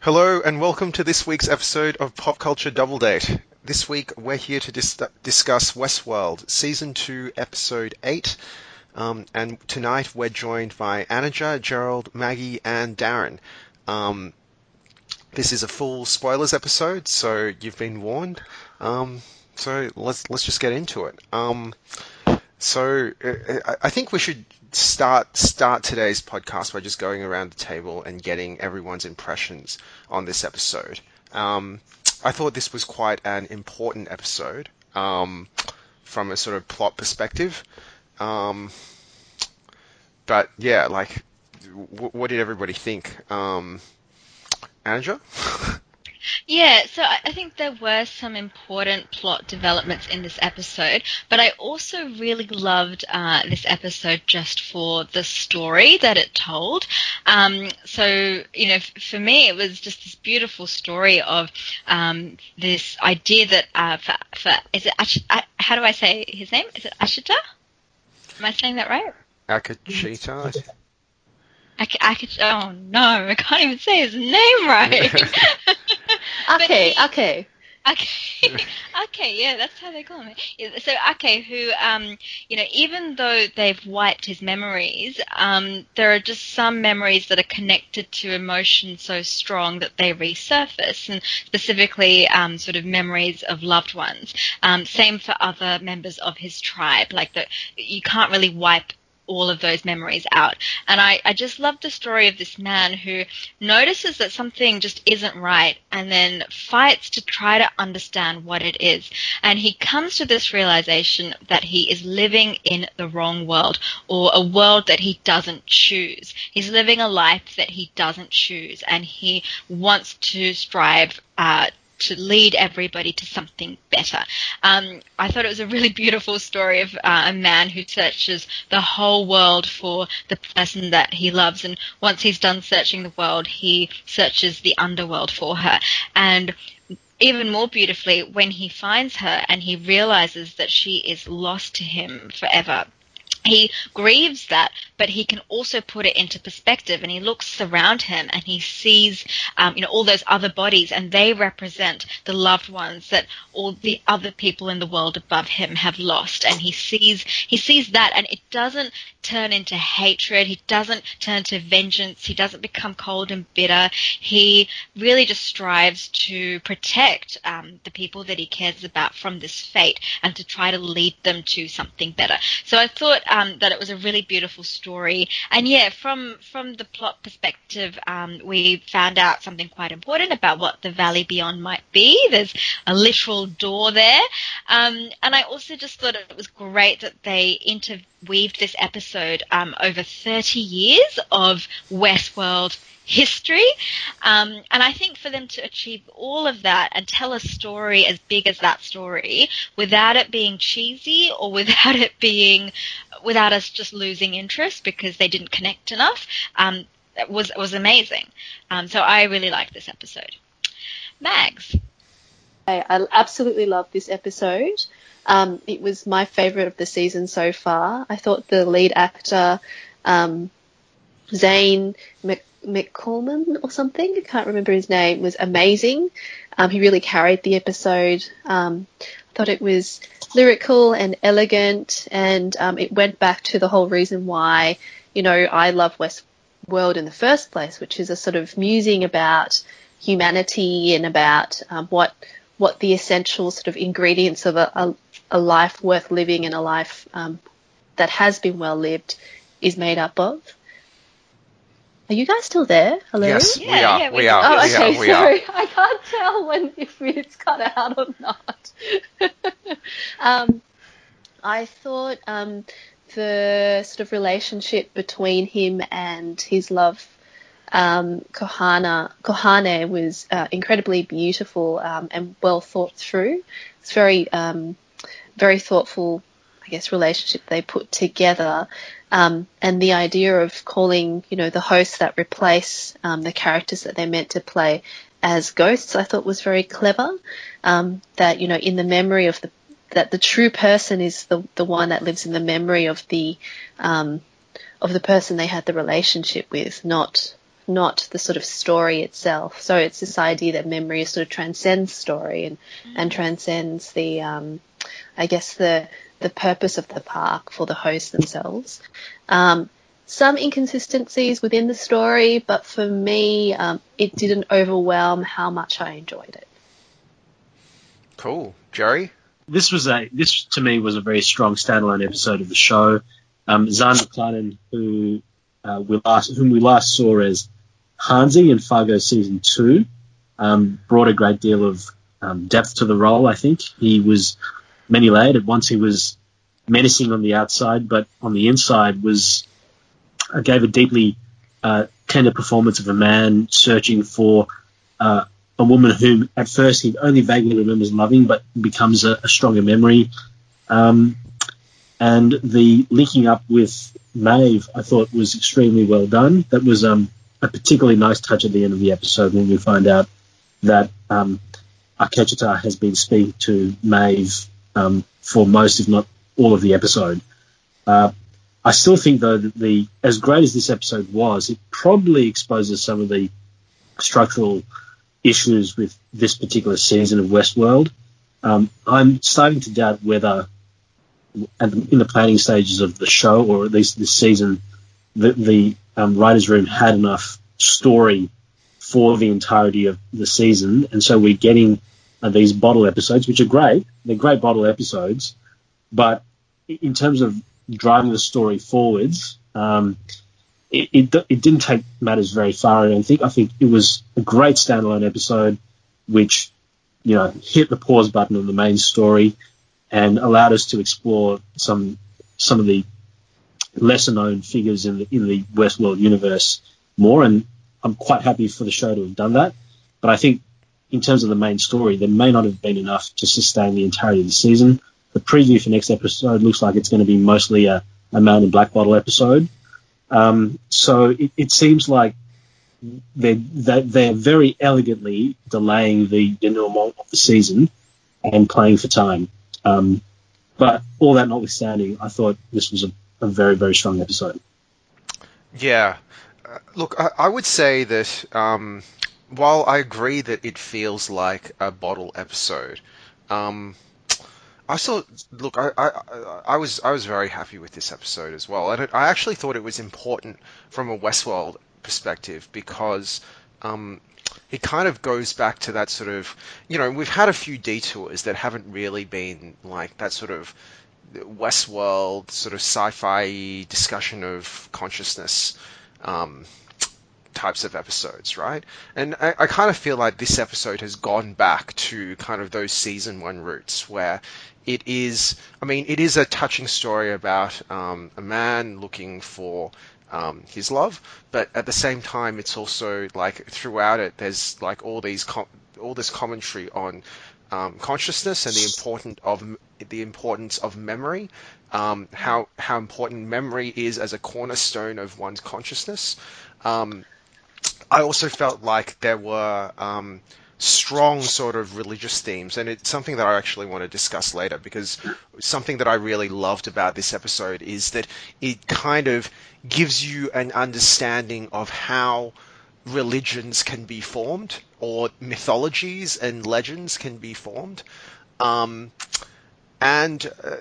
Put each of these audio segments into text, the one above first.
Hello and welcome to this week's episode of Pop Culture Double Date. This week we're here to dis- discuss Westworld, Season 2, Episode 8. Um, and tonight we're joined by Anaja, Gerald, Maggie, and Darren. Um, this is a full spoilers episode, so you've been warned. Um, so let's let's just get into it. Um, so uh, I think we should start start today's podcast by just going around the table and getting everyone's impressions on this episode. Um, I thought this was quite an important episode um, from a sort of plot perspective. Um, but yeah, like, w- what did everybody think? Um, Anja? Yeah, so I think there were some important plot developments in this episode, but I also really loved uh, this episode just for the story that it told. Um, so, you know, f- for me, it was just this beautiful story of um, this idea that uh, for, for is it Ash- how do I say his name? Is it Ashita? Am I saying that right? Akachita. I, I oh no, I can't even say his name right. okay, okay. Okay, okay, yeah, that's how they call him. So Ake, who, um, you know, even though they've wiped his memories, um, there are just some memories that are connected to emotions so strong that they resurface, and specifically, um, sort of memories of loved ones. Um, same for other members of his tribe, like that you can't really wipe all of those memories out. And I, I just love the story of this man who notices that something just isn't right and then fights to try to understand what it is. And he comes to this realization that he is living in the wrong world or a world that he doesn't choose. He's living a life that he doesn't choose and he wants to strive uh, to lead everybody to something better. Um, I thought it was a really beautiful story of uh, a man who searches the whole world for the person that he loves, and once he's done searching the world, he searches the underworld for her. And even more beautifully, when he finds her and he realizes that she is lost to him forever he grieves that, but he can also put it into perspective and he looks around him and he sees, um, you know, all those other bodies and they represent the loved ones that all the other people in the world above him have lost. And he sees, he sees that and it doesn't turn into hatred. He doesn't turn to vengeance. He doesn't become cold and bitter. He really just strives to protect um, the people that he cares about from this fate and to try to lead them to something better. So I thought um, that it was a really beautiful story. And yeah, from from the plot perspective, um, we found out something quite important about what the Valley Beyond might be. There's a literal door there, um, and I also just thought it was great that they interweaved this episode um, over 30 years of Westworld history. Um, and I think for them to achieve all of that and tell a story as big as that story without it being cheesy or without it being, without us just losing interest because they didn't connect enough, um, was, was amazing. Um, so I really liked this episode. Mags. I, absolutely love this episode. Um, it was my favorite of the season so far. I thought the lead actor, um, Zane Mc, McCorman or something, I can't remember his name, was amazing. Um, he really carried the episode. Um, I thought it was lyrical and elegant, and um, it went back to the whole reason why, you know, I love Westworld in the first place, which is a sort of musing about humanity and about um, what what the essential sort of ingredients of a, a, a life worth living and a life um, that has been well lived is made up of. Are you guys still there? Hello? Yes, Yeah, we are. yeah, we we are. are. Oh, we okay. are. We sorry, are. I can't tell when if it's cut out or not. um, I thought um, the sort of relationship between him and his love, um, Kohana, Kohane, was uh, incredibly beautiful um, and well thought through. It's very, um, very thoughtful, I guess, relationship they put together. Um, and the idea of calling, you know, the hosts that replace um, the characters that they're meant to play as ghosts, I thought was very clever. Um, that you know, in the memory of the that the true person is the the one that lives in the memory of the um, of the person they had the relationship with, not not the sort of story itself. So it's this idea that memory is sort of transcends story and mm. and transcends the um, I guess the the purpose of the park for the hosts themselves. Um, some inconsistencies within the story, but for me, um, it didn't overwhelm how much I enjoyed it. Cool, Jerry. This was a this to me was a very strong standalone episode of the show. Um, Zahn McClarnon, who uh, we last whom we last saw as Hanzee in Fargo season two, um, brought a great deal of um, depth to the role. I think he was many layered. At once he was menacing on the outside, but on the inside was uh, gave a deeply uh, tender performance of a man searching for uh, a woman whom at first he only vaguely remembers loving, but becomes a, a stronger memory. Um, and the linking up with Maeve, I thought was extremely well done. That was um, a particularly nice touch at the end of the episode when we find out that um, Akecheta has been speaking to Maeve um, for most, if not all, of the episode. Uh, I still think, though, that the as great as this episode was, it probably exposes some of the structural issues with this particular season of Westworld. Um, I'm starting to doubt whether, in the planning stages of the show, or at least this season, the, the um, writers' room had enough story for the entirety of the season, and so we're getting these bottle episodes, which are great. They're great bottle episodes, but in terms of driving the story forwards, um, it, it, it, didn't take matters very far. I don't think. I think it was a great standalone episode, which you know hit the pause button on the main story and allowed us to explore some some of the lesser known figures in the in the Westworld universe more. And I'm quite happy for the show to have done that. But I think in terms of the main story, there may not have been enough to sustain the entirety of the season. The preview for next episode looks like it's going to be mostly a, a Man in Black Bottle episode. Um, so it, it, seems like they're, they're very elegantly delaying the denouement of the season and playing for time. Um, but all that notwithstanding, I thought this was a, a very, very strong episode. Yeah. Uh, look, I, I, would say that um, while I agree that it feels like a bottle episode, um, I saw. Look, I, I, I was I was very happy with this episode as well, it, I actually thought it was important from a Westworld perspective because um, it kind of goes back to that sort of, you know, we've had a few detours that haven't really been like that sort of Westworld sort of sci-fi discussion of consciousness. Um, types of episodes, right? And I, I, kind of feel like this episode has gone back to kind of those season one roots where it is, I mean, it is a touching story about um, a man looking for um, his love, but at the same time, it's also like throughout it, there's like all these com- all this commentary on um, consciousness and the important of the importance of memory, um, how how important memory is as a cornerstone of one's consciousness. Um, I also felt like there were um, strong sort of religious themes, and it's something that I actually want to discuss later because something that I really loved about this episode is that it kind of gives you an understanding of how religions can be formed or mythologies and legends can be formed. Um, and uh,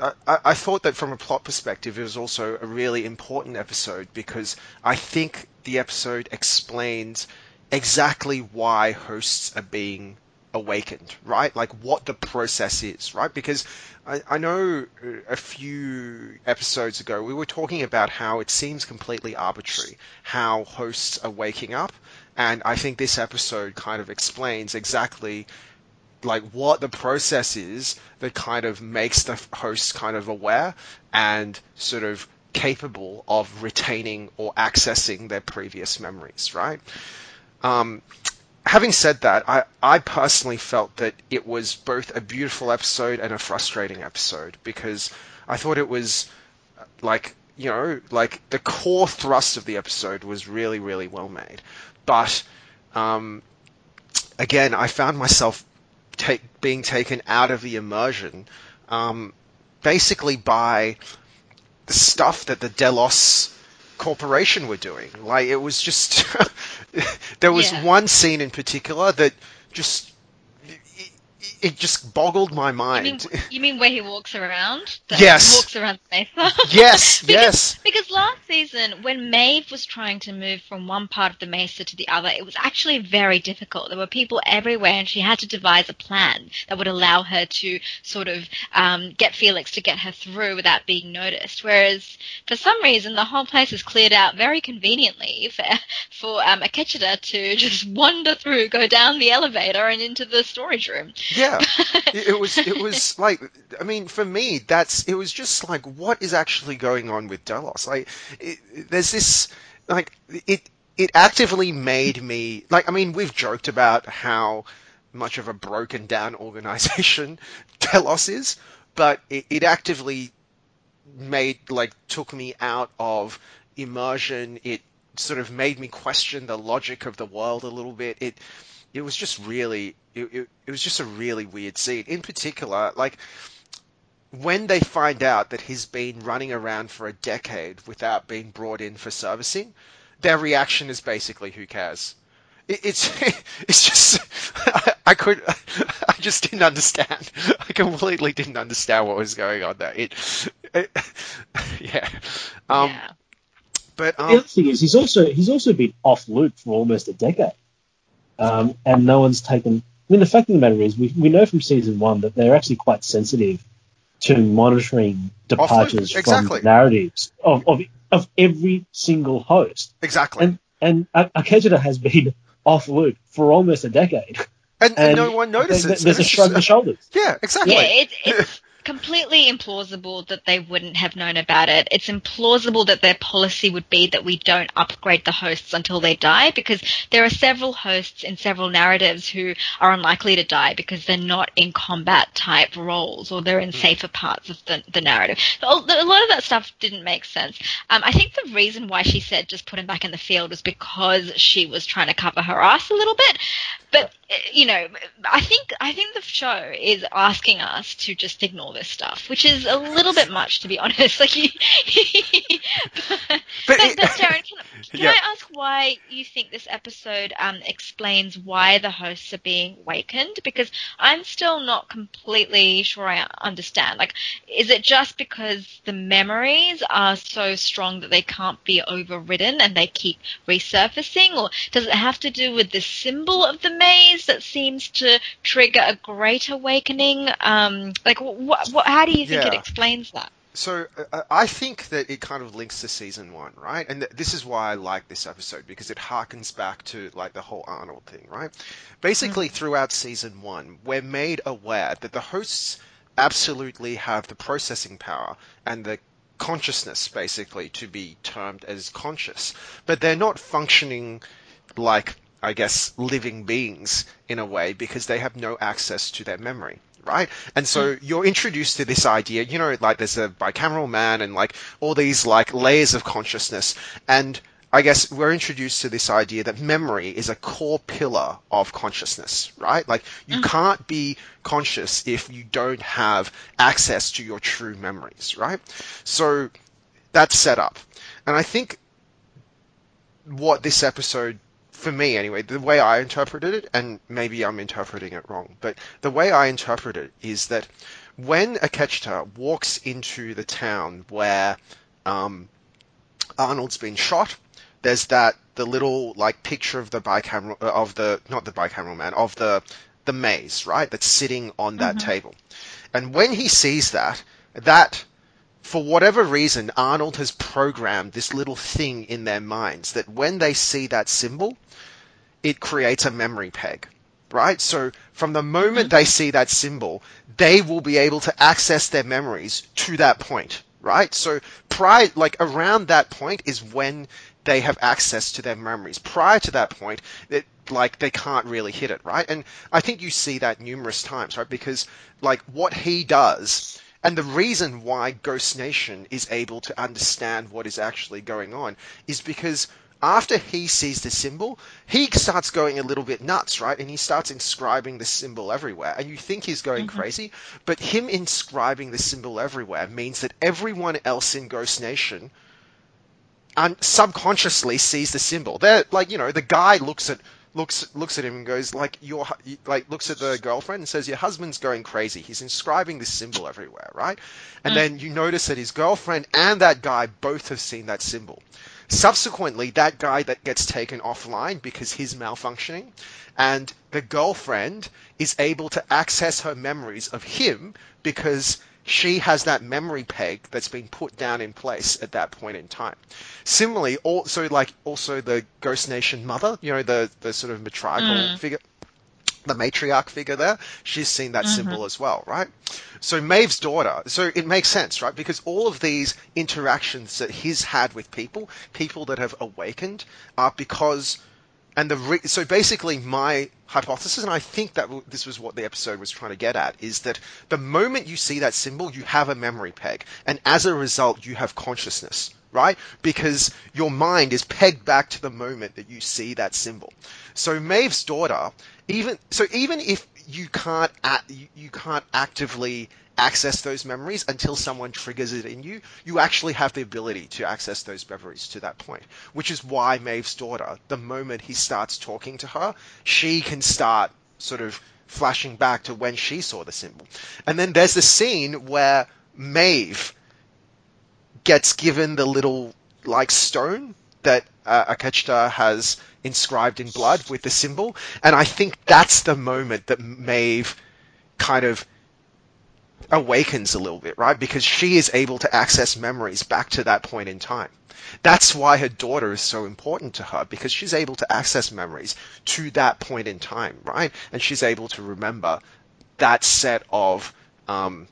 I, I, thought that from a plot perspective, it was also a really important episode because I think the episode explains exactly why hosts are being awakened, right? Like what the process is, right? Because I, I, know a few episodes ago we were talking about how it seems completely arbitrary how hosts are waking up, and I think this episode kind of explains exactly like what the process is that kind of makes the host kind of aware and sort of capable of retaining or accessing their previous memories, right? Um, having said that, I, I personally felt that it was both a beautiful episode and a frustrating episode because I thought it was like you know like the core thrust of the episode was really really well made, but um, again, I found myself take, being taken out of the immersion, um, basically by the stuff that the Delos corporation were doing. Like it was just there was Yeah. one scene in particular that just it, just boggled my You mean, mind. you mean where he walks around? Yes. Walks around the mesa? yes, Because- yes. Because last season, when Maeve was trying to move from one part of the mesa to the other, it was actually very difficult. There were people everywhere, and she had to devise a plan that would allow her to sort of um, get Felix to get her through without being noticed. Whereas, for some reason, the whole place is cleared out very conveniently for, for um, Akecheta to just wander through, go down the elevator, and into the storage room. Yeah, it, was. It was like. I mean, for me, that's. It was just like, what is actually going on with Delos? Like, it, there's this. Like, it. It actively made me like. I mean, we've joked about how much of a broken down organization Delos is, but it, it actively made like took me out of immersion. It sort of made me question the logic of the world a little bit. It it was just really it, it, it was just a really weird scene. In particular, like when they find out that he's been running around for a decade without being brought in for servicing, their reaction is basically "Who cares?" It, it's it's just I, I could I just didn't understand. I completely didn't understand what was going on there. It, it yeah. Um, yeah. But The um, other thing is, he's also he's also been off loop for almost a decade, um, and no one's taken. I mean, the fact of the matter is, we, we know from season one that they're actually quite sensitive to monitoring departures exactly. from narratives of, of of every single host, exactly. and and A- Akecheta has been off loop for almost a decade, And, and and no one notices. There's a shrug of the shoulders. Yeah, exactly. Yeah, it, it's completely implausible that they wouldn't have known about it. It's implausible that their policy would be that we don't upgrade the hosts until they die because there are several hosts in several narratives who are unlikely to die because they're not in combat type roles or they're in safer parts of the, the narrative. So a lot of that stuff didn't make sense. Um, I think the reason why she said just put him back in the field was because she was trying to cover her ass a little bit. But uh, you know, I think I think the show is asking us to just ignore this stuff, which is a little bit much, to be honest. Like, you, but, But but, it- Darren, can, can Yeah. I ask why you think this episode um, explains why the hosts are being wakened? Because I'm still not completely sure I understand. Like, is it just because the memories are so strong that they can't be overridden and they keep resurfacing, or does it have to do with the symbol of the maze that seems to trigger a great awakening? Um, like, what, what, how do you think it explains that? So uh, I think that it kind of links to season one, right? And th- this is why I like this episode because it harkens back to like the whole Arnold thing, right? Basically, throughout season one, we're made aware that the hosts absolutely have the processing power and the consciousness, basically, to be termed as conscious, but they're not functioning like, I guess, living beings in a way because they have no access to their memory. Right? And so hmm. you're introduced to this idea, you know, like there's a bicameral man and like all these like layers of consciousness. And I guess we're introduced to this idea that memory is a core pillar of consciousness, right? Like you hmm. can't be conscious if you don't have access to your true memories, right? So that's set up. And I think what this episode for me anyway, the way I interpreted it, and maybe I'm interpreting it wrong, but the way I interpret it is that when Akecheta walks into the town where um, Arnold's been shot, there's that the little like picture of the bicameral uh, of the not the bicameral man of the the maze, right? That's sitting on that table, and when he sees that, that for whatever reason, Arnold has programmed this little thing in their minds that when they see that symbol, it creates a memory peg, right? So from the moment mm-hmm. they see that symbol, they will be able to access their memories to that point, right? So prior, like around that point is when they have access to their memories. Prior to that point, it, like they can't really hit it, right? And I think you see that numerous times, right? Because like what he does and the reason why Ghost Nation is able to understand what is actually going on is because after he sees the symbol, he starts going a little bit nuts, right? And he starts inscribing the symbol everywhere. And you think he's going Mhm. crazy, but him inscribing the symbol everywhere means that everyone else in Ghost Nation un- subconsciously sees the symbol. They're like, you know, the guy looks at looks looks at him and goes like your like looks at the girlfriend and says your husband's going crazy. He's inscribing this symbol everywhere, right? And Mm. then you notice that his girlfriend and that guy both have seen that symbol. Subsequently, that guy that gets taken offline because he's malfunctioning, and the girlfriend is able to access her memories of him because she has that memory peg that's been put down in place at that point in time. Similarly, also like also the Ghost Nation mother, you know, the the sort of matriarchal Mm. figure, the matriarch figure there, she's seen that Mhm. symbol as well, right? So Maeve's daughter, so it makes sense, right? Because all of these interactions that he's had with people, people that have awakened, are because, and the re- so basically my hypothesis, and I think that w- this was what the episode was trying to get at, is that the moment you see that symbol, you have a memory peg, and as a result, you have consciousness. Right? Because your mind is pegged back to the moment that you see that symbol. So Maeve's daughter, even so, even if you can't you can't actively access those memories until someone triggers it in you, you actually have the ability to access those memories to that point. Which is why Maeve's daughter, the moment he starts talking to her, she can start sort of flashing back to when she saw the symbol. And then there's the scene where Maeve gets given the little like stone that uh, Akecheta has inscribed in blood with the symbol, and I think that's the moment that Maeve kind of awakens a little bit, right? Because she is able to access memories back to that point in time. That's why her daughter is so important to her because she's able to access memories to that point in time, right? And she's able to remember that set of um,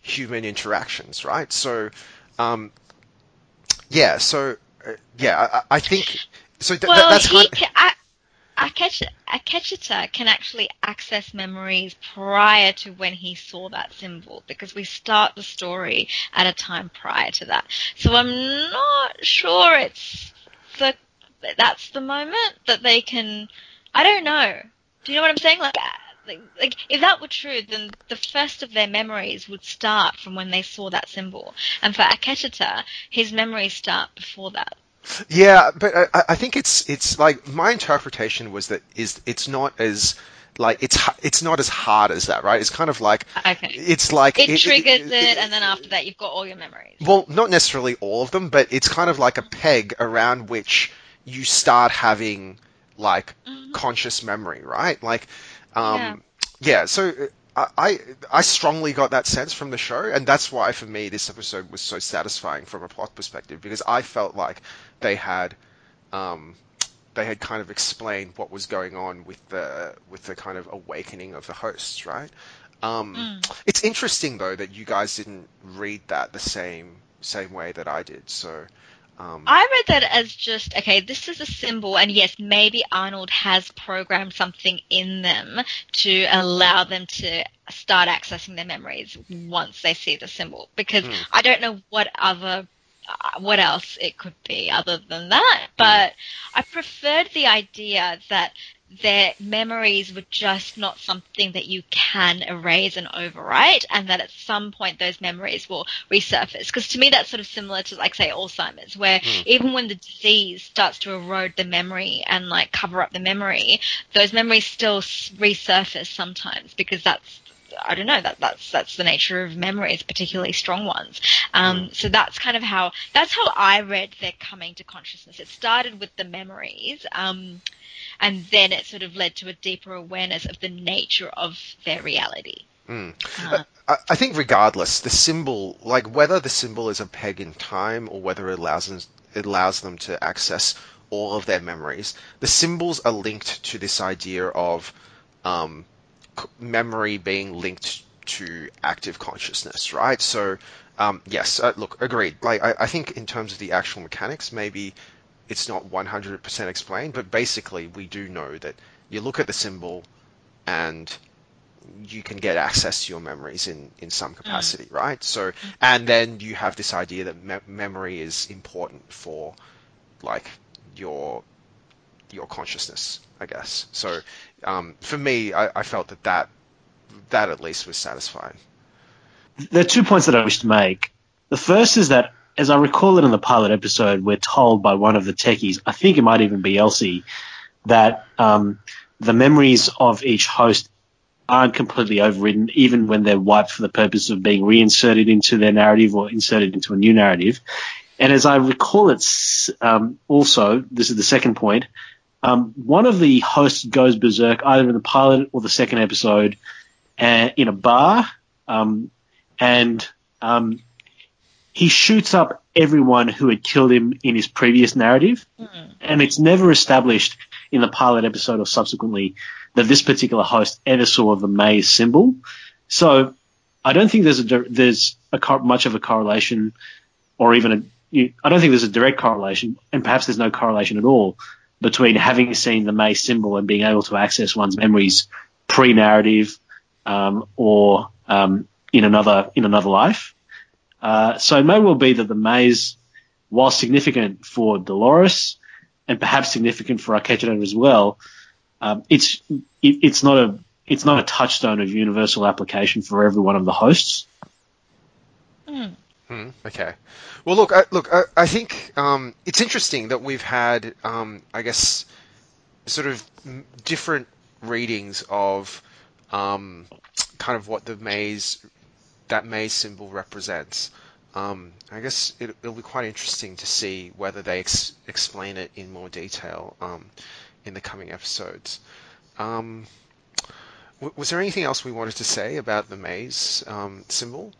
human interactions, right? So, um, yeah, so uh, yeah, I, I think so. Th- well, that's he kind. ca- A- Akech- can actually access memories prior to when he saw that symbol because we start the story at a time prior to that. So I'm not sure it's the that's the moment that they can. I don't know. Do you know what I'm saying? Like. Like, like if that were true, then the first of their memories would start from when they saw that symbol, and for Akecheta, his memories start before that. Yeah, but I, I think it's it's like my interpretation was that is it's not as like it's it's not as hard as that, right? It's kind of like Okay. it's like It triggers it, and then after that, you've got all your memories. Well, not necessarily all of them, but it's kind of like a peg around which you start having like Mhm. conscious memory, right? Like, um, Yeah. yeah. So uh, I, I strongly got that sense from the show, and that's why for me this episode was so satisfying from a plot perspective because I felt like they had. Um, they had kind of explained what was going on with the with the kind of awakening of the hosts, right? Um, Mm. It's interesting though that you guys didn't read that the same same way that I did. So, um, I read that as just okay. This is a symbol, and yes, maybe Arnold has programmed something in them to allow them to start accessing their memories once they see the symbol. Because Mm. I don't know what other, uh, what else it could be other than that. But I preferred the idea that their memories were just not something that you can erase and overwrite, and that at some point those memories will resurface. Because to me, that's sort of similar to, like, say, Alzheimer's, where Mm. even when the disease starts to erode the memory and like cover up the memory, those memories still resurface sometimes because that's I don't know that that's that's the nature of memories, particularly strong ones. Um, So that's kind of how that's how I read their coming to consciousness. It started with the memories, um, and then it sort of led to a deeper awareness of the nature of their reality. mm. Uh, I, I think regardless, the symbol, like whether the symbol is a peg in time or whether it allows them, it allows them to access all of their memories, the symbols are linked to this idea of um, memory being linked to active consciousness, right? So, um, yes, uh, look, agreed. Like, I, I think in terms of the actual mechanics, maybe it's not 100% explained, but basically, we do know that you look at the symbol and you can get access to your memories in, in some capacity, right? So, and then you have this idea that me- memory is important for like your your consciousness, I guess. So um, for me, I, I felt that, that that at least was satisfying. There are two points that I wish to make. The first is that, as I recall it in the pilot episode, we're told by one of the techies, I think it might even be Elsie, that um, the memories of each host aren't completely overridden, even when they're wiped for the purpose of being reinserted into their narrative or inserted into a new narrative. And as I recall it, um, also, this is the second point, um, one of the hosts goes berserk either in the pilot or the second episode uh, in a bar, um, and um, he shoots up everyone who had killed him in his previous narrative, mm. and it's never established in the pilot episode or subsequently that this particular host ever saw the maze symbol. So I don't think there's a there's a much of a correlation, or even a I don't think there's a direct correlation, and perhaps there's no correlation at all between having seen the maze symbol and being able to access one's memories pre-narrative um, or um, in another in another life. Uh, so it may well be that the maze, while significant for Dolores and perhaps significant for Akecheta as well, um, it's it, it's not a it's not a touchstone of universal application for every one of the hosts. Mm. Hmm, okay. Well, look, I, look, I, I think um, it's interesting that we've had, um, I guess, sort of different readings of um, kind of what the maze, that maze symbol represents. Um, I guess it, will be quite interesting to see whether they ex- explain it in more detail um, in the coming episodes. Um, w- was there anything else we wanted to say about the maze um, symbol?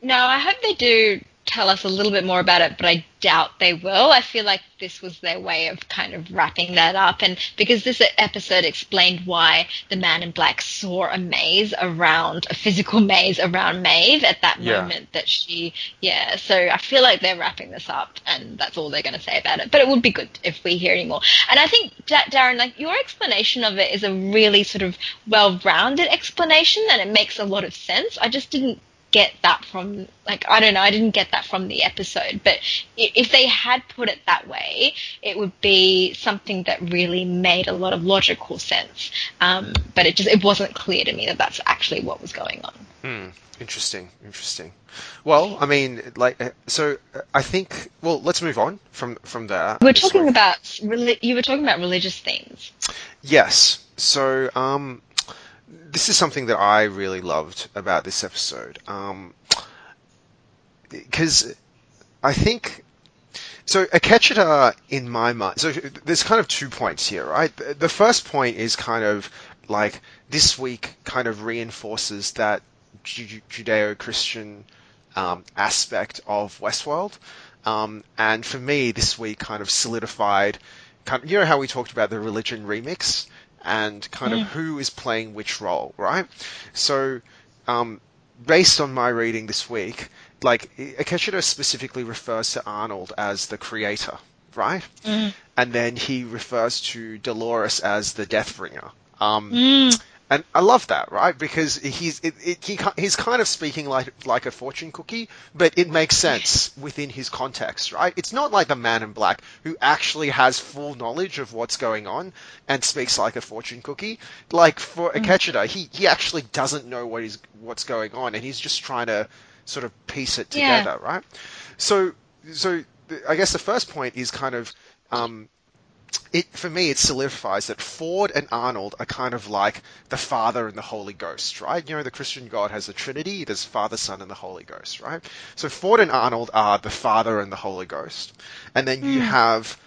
No, I hope they do tell us a little bit more about it, but I doubt they will. I feel like this was their way of kind of wrapping that up. And because this episode explained why the man in black saw a maze around, a physical maze around Maeve at that yeah. moment that she, yeah. So I feel like they're wrapping this up and that's all they're going to say about it. But it would be good if we hear any more. And I think, Darren, like your explanation of it is a really sort of well rounded explanation and it makes a lot of sense. I just didn't get that from like I don't know I didn't get that from the episode but if they had put it that way it would be something that really made a lot of logical sense. Um, but it just it wasn't clear to me that that's actually what was going on. Hmm. interesting. Interesting. Well I mean like uh, so uh, I think well let's move on from from there we're talking about you were talking about religious themes. Yes. So um this is something that I really loved about this episode. Because um, I think. So, Akecheta, in my mind, so there's kind of two points here, right? The first point is kind of like this week kind of reinforces that Judeo Christian um, aspect of Westworld. Um, and for me, this week kind of solidified, kind of, you know how we talked about the religion remix? And kind of who is playing which role, right? So, um, based on my reading this week, like Akecheta specifically refers to Arnold as the creator, right? Mm. And then he refers to Dolores as the Deathbringer. Um, mm and I love that, right? Because he's it, it, he he's kind of speaking like like a fortune cookie, but it makes sense within his context, right? It's not like the Man in Black who actually has full knowledge of what's going on and speaks like a fortune cookie. Like for mm. Akecheta, he he actually doesn't know what is what's going on, and he's just trying to sort of piece it together, yeah. right? So so I guess the first point is kind of um, it for me it solidifies that Ford and Arnold are kind of like the Father and the Holy Ghost, right? You know, the Christian God has a Trinity. There's Father, Son, and the Holy Ghost, right? So Ford and Arnold are the Father and the Holy Ghost, and then mm. you hmm. have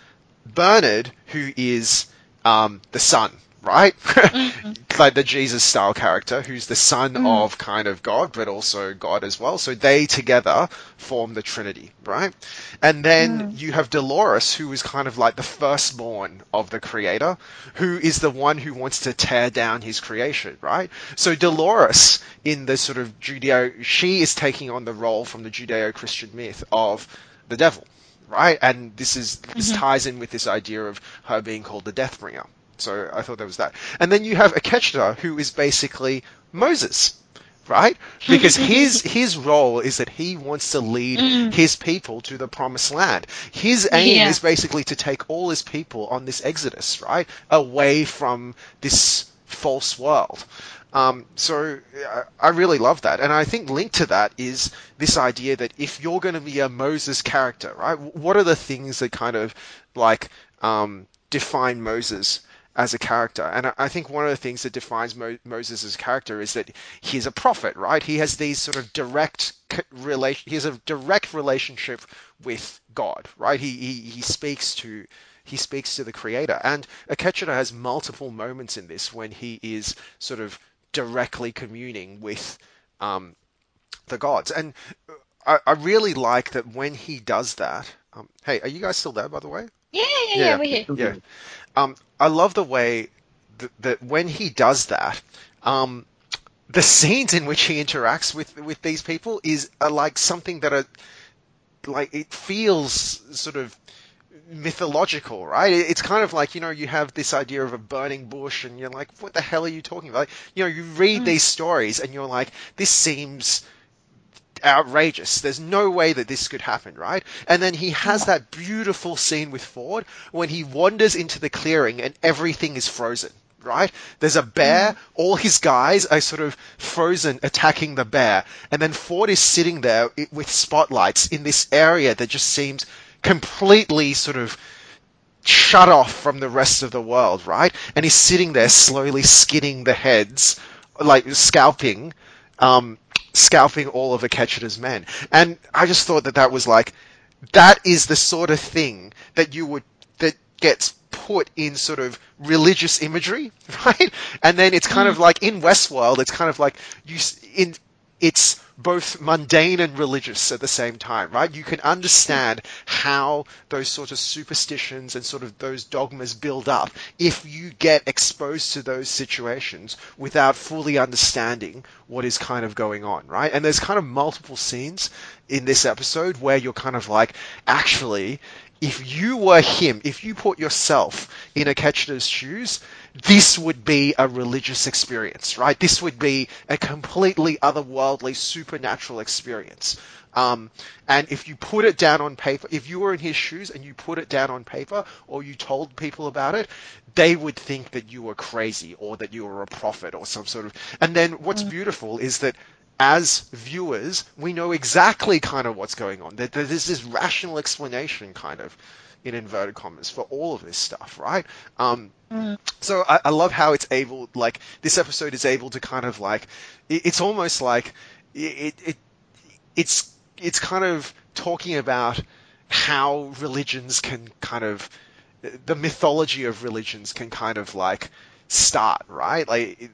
Bernard, who is um, the Son, right? Mm-hmm. like the Jesus style character who's the son mm. of kind of God, but also God as well. So they together form the Trinity, right? And then mm. you have Dolores, who is kind of like the firstborn of the creator, who is the one who wants to tear down his creation, right? So Dolores in the sort of Judeo, she is taking on the role from the Judeo Christian myth of the devil. Right, and this is this mm-hmm. ties in with this idea of her being called the Deathbringer, so I thought there was that. And then you have Akecheta, who is basically Moses, right? Because his his role is that he wants to lead his people to the promised land. His aim Yeah. is basically to take all his people on this exodus, right, away from this false world. Um, so I- I really love that, and I think linked to that is this idea that if you're going to be a Moses character, right, what are the things that kind of like um, define Moses as a character? And I- think one of the things that defines Mo- Moses character is that he's a prophet, right? He has these sort of direct relation. He has a direct relationship with God, right? He he, he speaks to he speaks to the creator. And Akecheta has multiple moments in this when he is sort of directly communing with um, the gods. And I, I really like that when he does that. Um, hey, are you guys still there, by the way? Yeah, yeah, Yeah. yeah, we're here. Yeah. Um, I love the way that, that when he does that, um, the scenes in which he interacts with with these people is are like something that are like it feels sort of mythological, right? It's kind of like you know you have this idea of a burning bush, and you're like, what the hell are you talking about? Like, you know, you read these stories, and you're like, this seems outrageous. There's no way that this could happen, right? And then he has that beautiful scene with Ford when he wanders into the clearing and everything is frozen. Right? There's a bear, all his guys are sort of frozen attacking the bear, and then Ford is sitting there with spotlights in this area that just seems completely sort of shut off from the rest of the world, right? And he's sitting there slowly skinning the heads, like scalping, um, scalping all of Akecheta's men. And I just thought that that was like, that is the sort of thing that you would, that gets put in sort of religious imagery, right? And then it's kind of mm. like in Westworld, it's kind of like you, in, it's both mundane and religious at the same time, right? You can understand how those sort of superstitions and sort of those dogmas build up if you get exposed to those situations without fully understanding what is kind of going on, right? And there's kind of multiple scenes in this episode where you're kind of like, actually, if you were him, if you put yourself in Akecheta's shoes, this would be a religious experience, right? This would be a completely otherworldly, supernatural experience. Um, and if you put it down on paper, if you were in his shoes and you put it down on paper or you told people about it, they would think that you were crazy or that you were a prophet or some sort of. And then what's beautiful is that as viewers, we know exactly kind of what's going on. There, there's this rational explanation, kind of, in inverted commas, for all of this stuff, right? Um, so I, I love how it's able, like, this episode is able to kind of like, it, it's almost like it, it, it's, it's kind of talking about how religions can kind of, the mythology of religions can kind of like start, right? Like,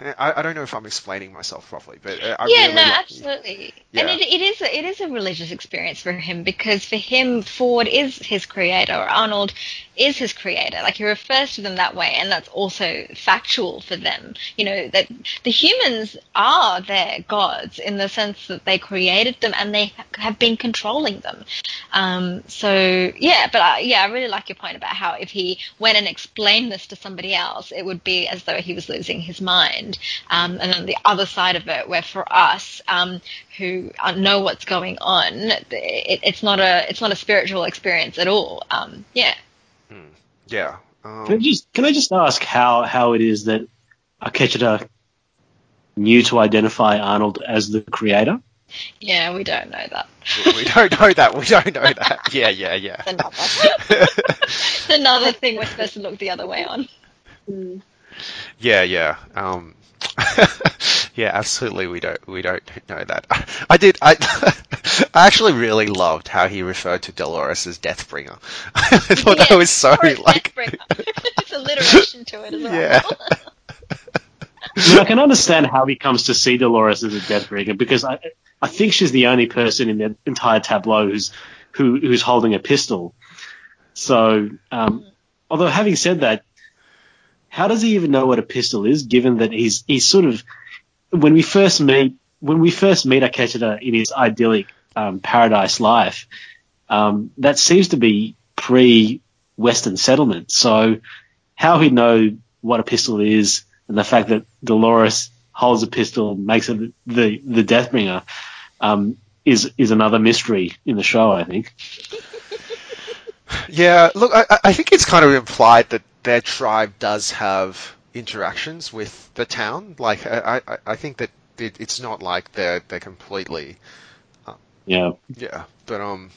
I, I don't know if I'm explaining myself properly, but uh, I yeah, really no, like- absolutely. Yeah. And it, it is a, it is a religious experience for him because for him, Ford is his creator, or Arnold is his creator. Like he refers to them that way, and that's also factual for them. You know that the humans are their gods in the sense that they created them and they have been controlling them. Um, so yeah, but I, yeah, I really like your point about how if he went and explained this to somebody else, it would be as though he was losing his mind. Um, and then the other side of it, where for us um, who uh, know what's going on, it, it's not a it's not a spiritual experience at all. Um, yeah. yeah. Can I Um, just can I just ask how how it is that Akecheta knew to identify Arnold as the creator? Yeah, we don't know that. we don't know that. We don't know that. Yeah, yeah, yeah. Another, another thing we're supposed to look the other way on. Mm. Yeah, yeah. Um, yeah, absolutely. We don't we don't know that. I did. I, I actually really loved how he referred to Dolores as Deathbringer. I thought that was so or a like. Deathbringer. it's alliteration to it as well. Yeah. I, I can understand how he comes to see Dolores as a Deathbringer because I I think she's the only person in the entire tableau who's who who's holding a pistol. So, um, although having said that, how does he even know what a pistol is? Given that he's he's sort of when we first meet when we first meet Akecheta in his idyllic um, paradise life, um, that seems to be pre Western settlement. So, how he'd know what a pistol is and the fact that Dolores holds a pistol and makes it the the Deathbringer um, is is another mystery in the show. I think. Yeah, look, I, I think it's kind of implied that their tribe does have interactions with the town. Like, I, I, I think that it, it's not like they're they're completely, Yeah, yeah. But um,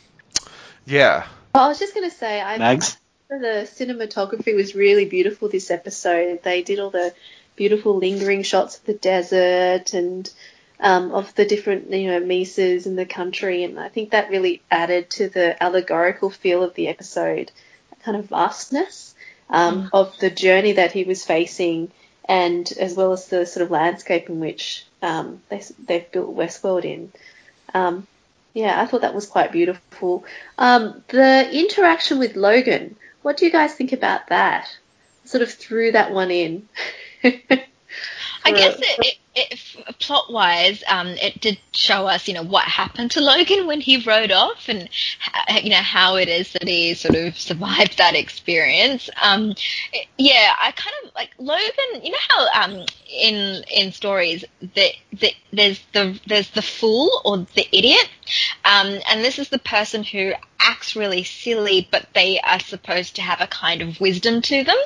yeah, Well, I was just going to say, I Mags. the cinematography was really beautiful this episode. They did all the beautiful lingering shots of the desert and um, of the different, you know, mesas in the country, and I think that really added to the allegorical feel of the episode, that kind of vastness um, of the journey that he was facing, and as well as the sort of landscape in which um, they, they've built Westworld in. Um, yeah, I thought that was quite beautiful. Um, the interaction with Logan, what do you guys think about that? Sort of threw that one in. I guess it, it plot wise, um, it did show us, you know, what happened to Logan when he rode off, and you know how it is that he sort of survived that experience. Um, it- yeah, I kind of like Logan. You know how um, in in stories that that there's the there's the fool or the idiot, um, and this is the person who acts really silly, but they are supposed to have a kind of wisdom to them.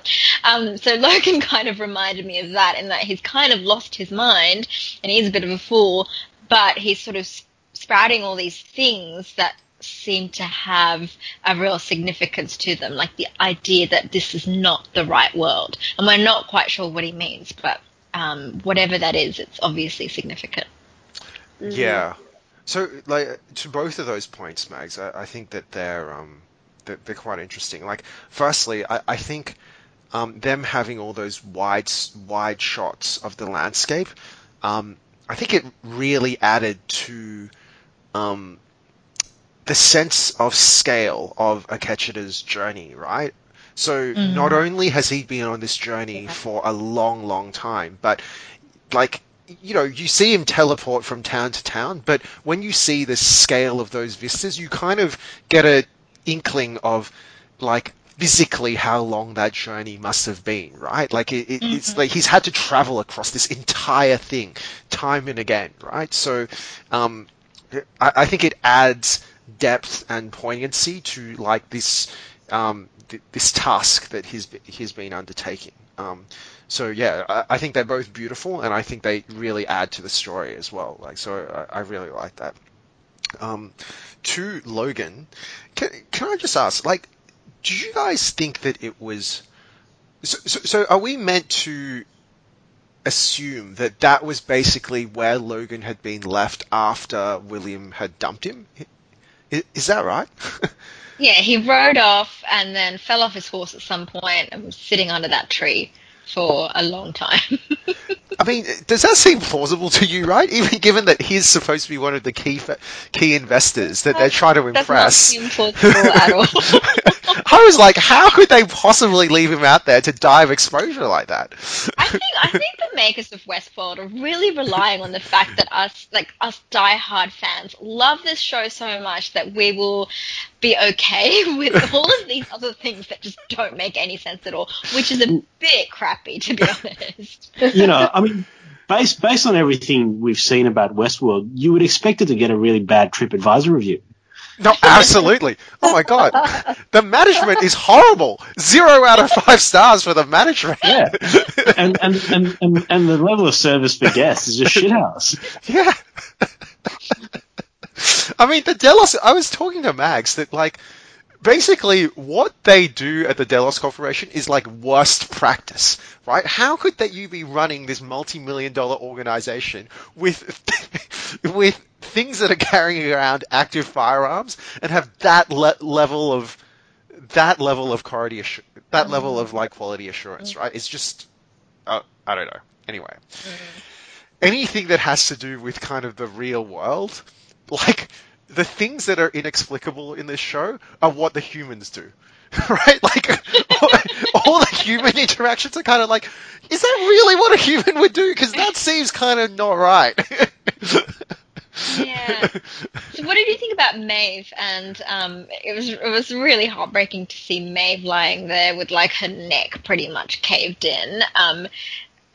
Um, so Logan kind of reminded me of that in that he's kind of lost his mind and he's a bit of a fool, but he's sort of sprouting all these things that seem to have a real significance to them, like the idea that this is not the right world. And we're not quite sure what he means, but um, whatever that is, it's obviously significant. yeah. So, like, to both of those points, Mags, I, I think that they're um, they're, they're quite interesting. Like, firstly, I, I think um, them having all those wide wide shots of the landscape, um, I think it really added to um, the sense of scale of Akecheta's journey, right? So not only has he been on this journey for a long, long time, but like you know, you see him teleport from town to town, but when you see the scale of those vistas, you kind of get a inkling of like physically how long that journey must have been, right? Like it, it, it's like he's had to travel across this entire thing time and again, right? So, um, I, I think it adds depth and poignancy to like this um, th- this task that he's he's been undertaking. Um, so yeah, I, I think they're both beautiful, and I think they really add to the story as well. Like so, I, I really like that. Um, to Logan, can, can I just ask, like, do you guys think that it was? So, so, so are we meant to assume that that was basically where Logan had been left after William had dumped him? Is that right? Yeah, he rode off and then fell off his horse at some point and was sitting under that tree for a long time. I mean, does that seem plausible to you, right? Even given that he's supposed to be one of the key fa- key investors that they're trying to impress. Does not plausible at all. I was like, how could they possibly leave him out there to die of exposure like that? I think I think the makers of Westworld are really relying on the fact that us like us diehard fans love this show so much that we will be okay with all of these other things that just don't make any sense at all, which is a bit crappy to be honest. you know, I mean, based based on everything we've seen about Westworld, you would expect it to get a really bad TripAdvisor review. No, absolutely. Oh my god, the management is horrible. Zero out of five stars for the management. Yeah, and and, and, and and the level of service for guests is just shithouse. Yeah. I mean, the Delos. I was talking to Max that like basically what they do at the Delos Corporation is like worst practice, right? How could that you be running this multi-million dollar organization with with things that are carrying around active firearms and have that le- level of that level of quality assu- that level of like quality assurance, right? It's just uh, I don't know. Anyway, anything that has to do with kind of the real world, like the things that are inexplicable in this show are what the humans do. Right? Like all, all the human interactions are kind of like, is that really what a human would do? Because that seems kind of not right. Yeah. So what did you think about Maeve? And um, it was it was really heartbreaking to see Maeve lying there with like her neck pretty much caved in. Um,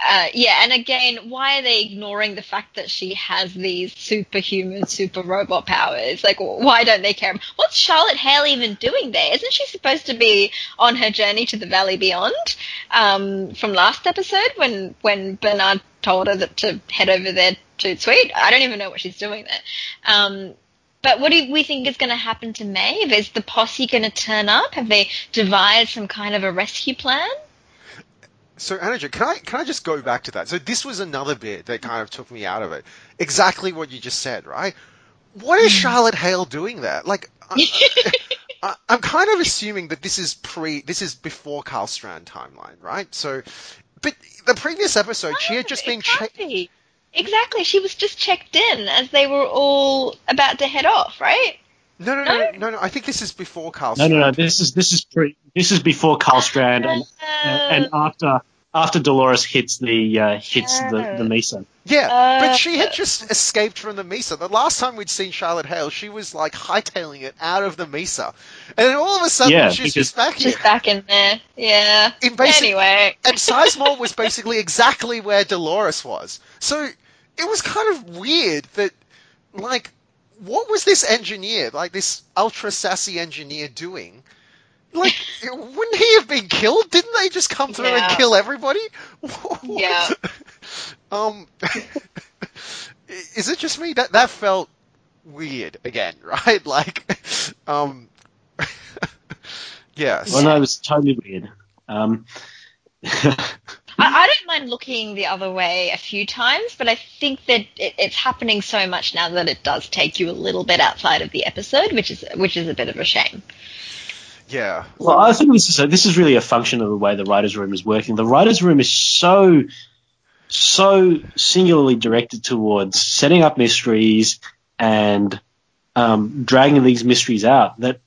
uh, yeah, and again, why are they ignoring the fact that she has these superhuman, super robot powers? Like, why don't they care? What's Charlotte Hale even doing there? Isn't she supposed to be on her journey to the Valley Beyond um, from last episode when when Bernard told her that to head over there to Sweet? I don't even know what she's doing there. Um, but what do we think is going to happen to Maeve? Is the posse going to turn up? Have they devised some kind of a rescue plan? So, Anaja, can I can I just go back to that? So, this was another bit that kind of took me out of it. Exactly what you just said, right? What is mm. Charlotte Hale doing there? Like, I, I, I'm kind of assuming that this is pre, this is before Karl Strand timeline, right? So, but the previous episode, she had just been checked. Exactly. Exactly. She was just checked in as they were all about to head off, right? No, no, no, no, no. I think this is before Karl. No, Strand. no, no. This is this is pre. This is before Karl Strand and uh, and after after Dolores hits the uh, hits the the Mesa. Yeah, Uh, but she had just escaped from the Mesa. The last time we'd seen Charlotte Hale, she was like hightailing it out of the Mesa, and then all of a sudden Yeah, she's just back here. She's back in there. Yeah. In basic- anyway. and Sizemore was basically exactly where Dolores was. So it was kind of weird that, like, what was this engineer, like this ultra sassy engineer, doing? Like, wouldn't he have been killed? Didn't they just come through Yeah. and kill everybody? Yeah. um, is it just me that that felt weird again? Right? Like, um, yes. Well, no, it was totally weird. Um, I, I don't mind looking the other way a few times, but I think that it, it's happening so much now that it does take you a little bit outside of the episode, which is which is a bit of a shame. Yeah. Well, I think this is a, this is really a function of the way the writers' room is working. The writers' room is so so singularly directed towards setting up mysteries and um, dragging these mysteries out that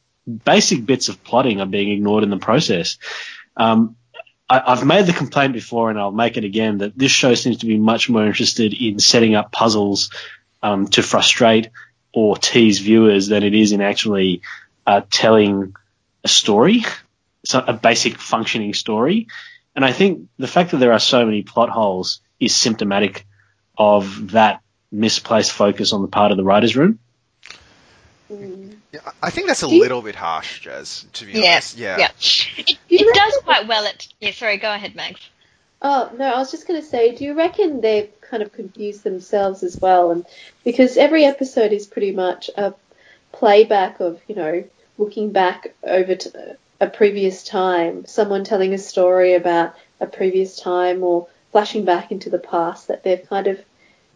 basic bits of plotting are being ignored in the process. Um, I, I've made the complaint before, and I'll make it again that this show seems to be much more interested in setting up puzzles um, to frustrate or tease viewers than it is in actually uh, telling a story, so a basic functioning story. And I think the fact that there are so many plot holes is symptomatic of that misplaced focus on the part of the writers' room. Yeah, I think that's a Do you- little bit harsh, Jez, to be Yeah. honest. Yeah. Yeah. It, it does quite well at. Yeah, sorry, go ahead, Max. Oh no, I was just going to say, do you reckon they've kind of confused themselves as well? And because every episode is pretty much a playback of you know looking back over a previous time, someone telling a story about a previous time, or flashing back into the past. That they've kind of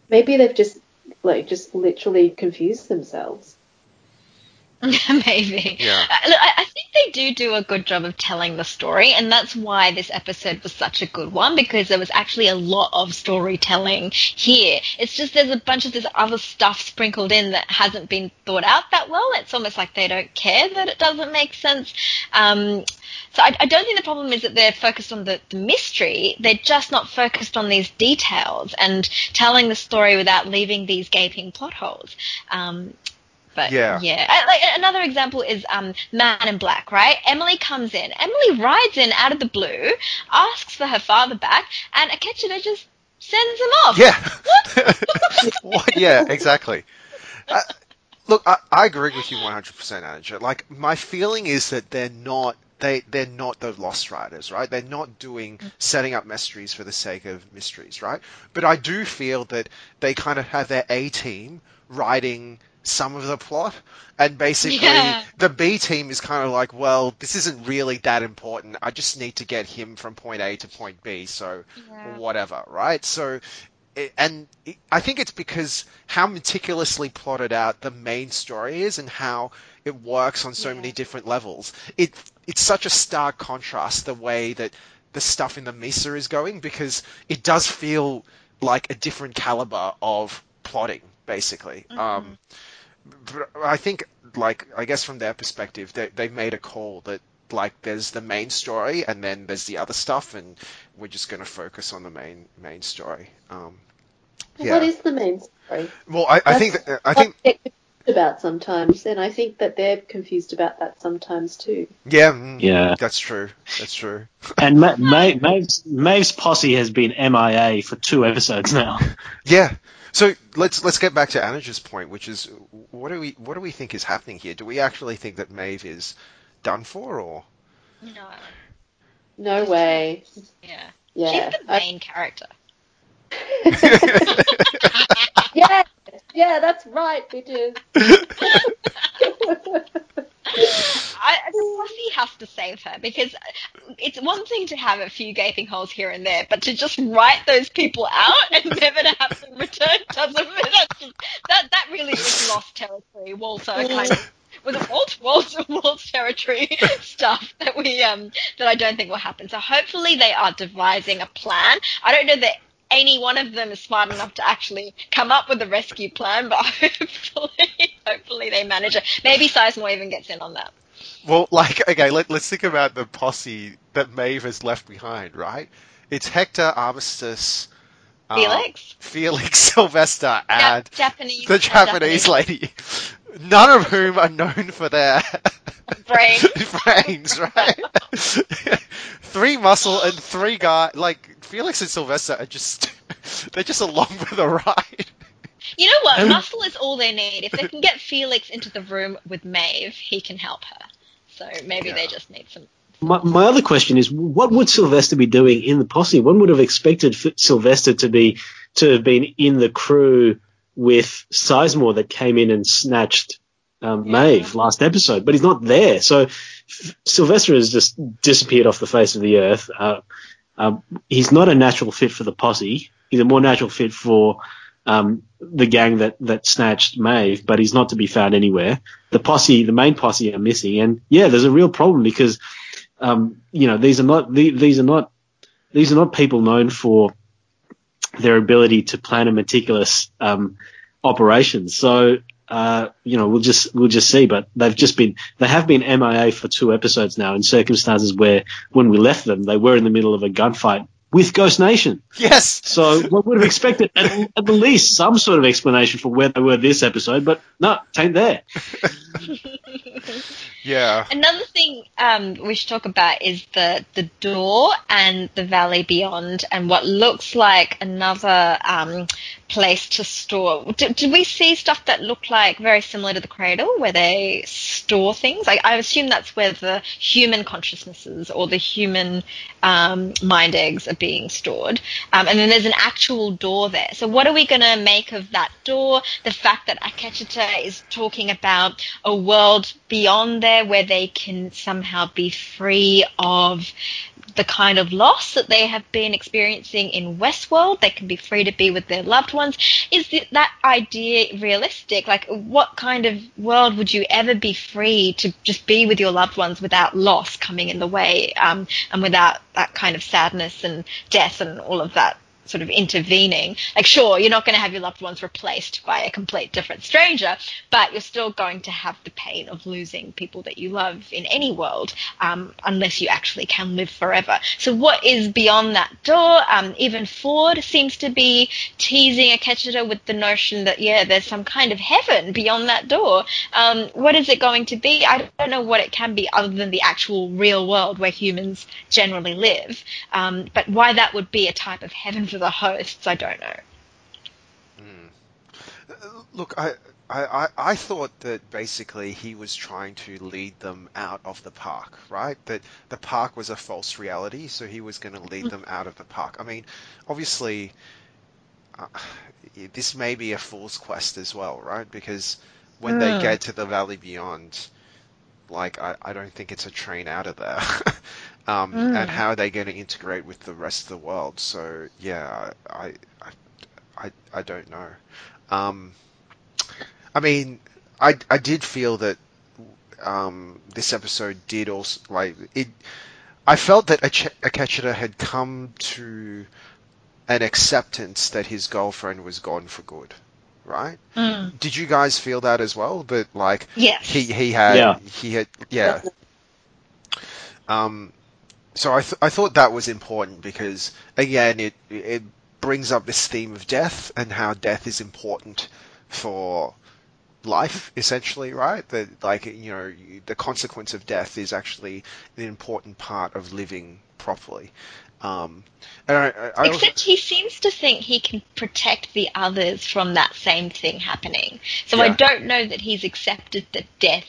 maybe they've just like just literally confused themselves. Maybe. Yeah. Uh, look, I, I think they do do a good job of telling the story, and that's why this episode was such a good one because there was actually a lot of storytelling here. It's just there's a bunch of this other stuff sprinkled in that hasn't been thought out that well. It's almost like they don't care that it doesn't make sense. Um, so I, I don't think the problem is that they're focused on the, the mystery. They're just not focused on these details and telling the story without leaving these gaping plot holes. Um, but Yeah. yeah. Uh, Like another example is um, Man in Black, right? Emily comes in. Emily rides in out of the blue, asks for her father back, and Akecheta just sends him off. Yeah. what? Yeah, exactly. Uh, look, I, I agree with you 100%, Anaja. Like, my feeling is that they're not. They, they're not the Lost Riders, right? They're not doing setting up mysteries for the sake of mysteries, right? But I do feel that they kind of have their A team writing some of the plot, and basically Yeah. the B team is kind of like, well, this isn't really that important. I just need to get him from point A to point B, so Yeah. whatever, right? So, and I think it's because how meticulously plotted out the main story is and how it works on so Yeah. many different levels. It it's such a stark contrast the way that the stuff in the Mesa is going because it does feel like a different caliber of plotting, basically. Um, but I think, like, I guess from their perspective, they they made a call that like there's the main story and then there's the other stuff, and we're just going to focus on the main main story. Um, yeah. What is the main story? well, I, I think that, I think What about sometimes, and I think that they're confused about that sometimes too. Yeah, mm, Yeah. that's true. That's true. And Ma- Ma- Maeve's, Maeve's posse has been MIA for two episodes now. Yeah. So let's let's get back to Anaja's point, which is what do we what do we think is happening here? Do we actually think that Maeve is done for, or No. No way. Yeah. Yeah. She's the main character. yeah. Yeah, that's right, bitches. I, Buffy has to save her because it's one thing to have a few gaping holes here and there, but to just write those people out and never to have them return doesn't just, that that really is lost territory. Walter kind of was it Walt Walt Walt's territory stuff that we um that I don't think will happen. So hopefully they are devising a plan. I don't know that any one of them is smart enough to actually come up with a rescue plan, but hopefully, hopefully they manage it. Maybe Sizemore even gets in on that. well, like okay, let, let's think about the posse that Maeve has left behind, right? It's Hector, Armistice, Felix, Felix, Sylvester, Ja- and Japanese, the uh, Japanese lady. None of whom are known for their brain. brains, right? three muscle and three guy like Felix and Sylvester are just they're just along for the ride. You know what? Um, Muscle is all they need. If they can get Felix into the room with Maeve, he can help her. So maybe they just need some. My, my other question is, what would Sylvester be doing in the posse? One would have expected Sylvester to be to have been in the crew with Sizemore that came in and snatched um, Yeah. Maeve last episode, but he's not there. So F- Sylvester has just disappeared off the face of the earth. Uh, um, he's not a natural fit for the posse. He's a more natural fit for um, the gang that, that snatched Maeve, but he's not to be found anywhere. The posse, the main posse, are missing, and yeah, there's a real problem because um, you know these are not these are not these are not people known for their ability to plan a meticulous um, operations. So uh, you know we'll just we'll just see. But they've just been they have been MIA for two episodes now in circumstances where when we left them they were in the middle of a gunfight with Ghost Nation. Yes. So one would have expected at, at the least some sort of explanation for where they were this episode, but no, it ain't there. Yeah. Another thing um, we should talk about is the the door and the valley beyond, and what looks like another um, place to store. Did, did we see stuff that looked like very similar to the cradle, where they store things? Like I assume that's where the human consciousnesses or the human um, mind eggs are being stored, um, and then there's an actual door there. So what are we going to make of that door? The fact that Akecheta is talking about a world beyond there where they can somehow be free of the kind of loss that they have been experiencing in Westworld. They can be free to be with their loved ones. Is that idea realistic? Like, what kind of world would you ever be free to just be with your loved ones without loss coming in the way, um, and without that kind of sadness and death and all of that? Sort of intervening. Like, sure, you're not going to have your loved ones replaced by a complete different stranger, but you're still going to have the pain of losing people that you love in any world, um, unless you actually can live forever. So, what is beyond that door? Um, even Ford seems to be teasing Akecheta with the notion that, yeah, there's some kind of heaven beyond that door. Um, what is it going to be? I don't know what it can be other than the actual real world where humans generally live. Um, but why that would be a type of heaven for the hosts, I don't know. Look, I, I, I- thought that basically he was trying to lead them out of the park, right? That the park was a false reality, so he was going to lead them out of the park. I mean, obviously, uh, this may be a fool's quest as well, right? Because when they Mm. get to the Valley Beyond, like, I, I don't think it's a train out of there. um, Mm. And how are they going to integrate with the rest of the world? So, yeah, I, I, I, I don't know. Um, I mean, I, I did feel that um, this episode did also like it. I felt that Ach- Akecheta had come to an acceptance that his girlfriend was gone for good, right? Did you guys feel that as well? That like Yes. he he had Yeah. he had yeah. Um, so I th- I thought that was important because again it it brings up this theme of death and how death is important for life, essentially, right? That like you know the consequence of death is actually an important part of living properly. Um, and I, I, I also- Except he seems to think he can protect the others from that same thing happening. So I don't know that he's accepted that death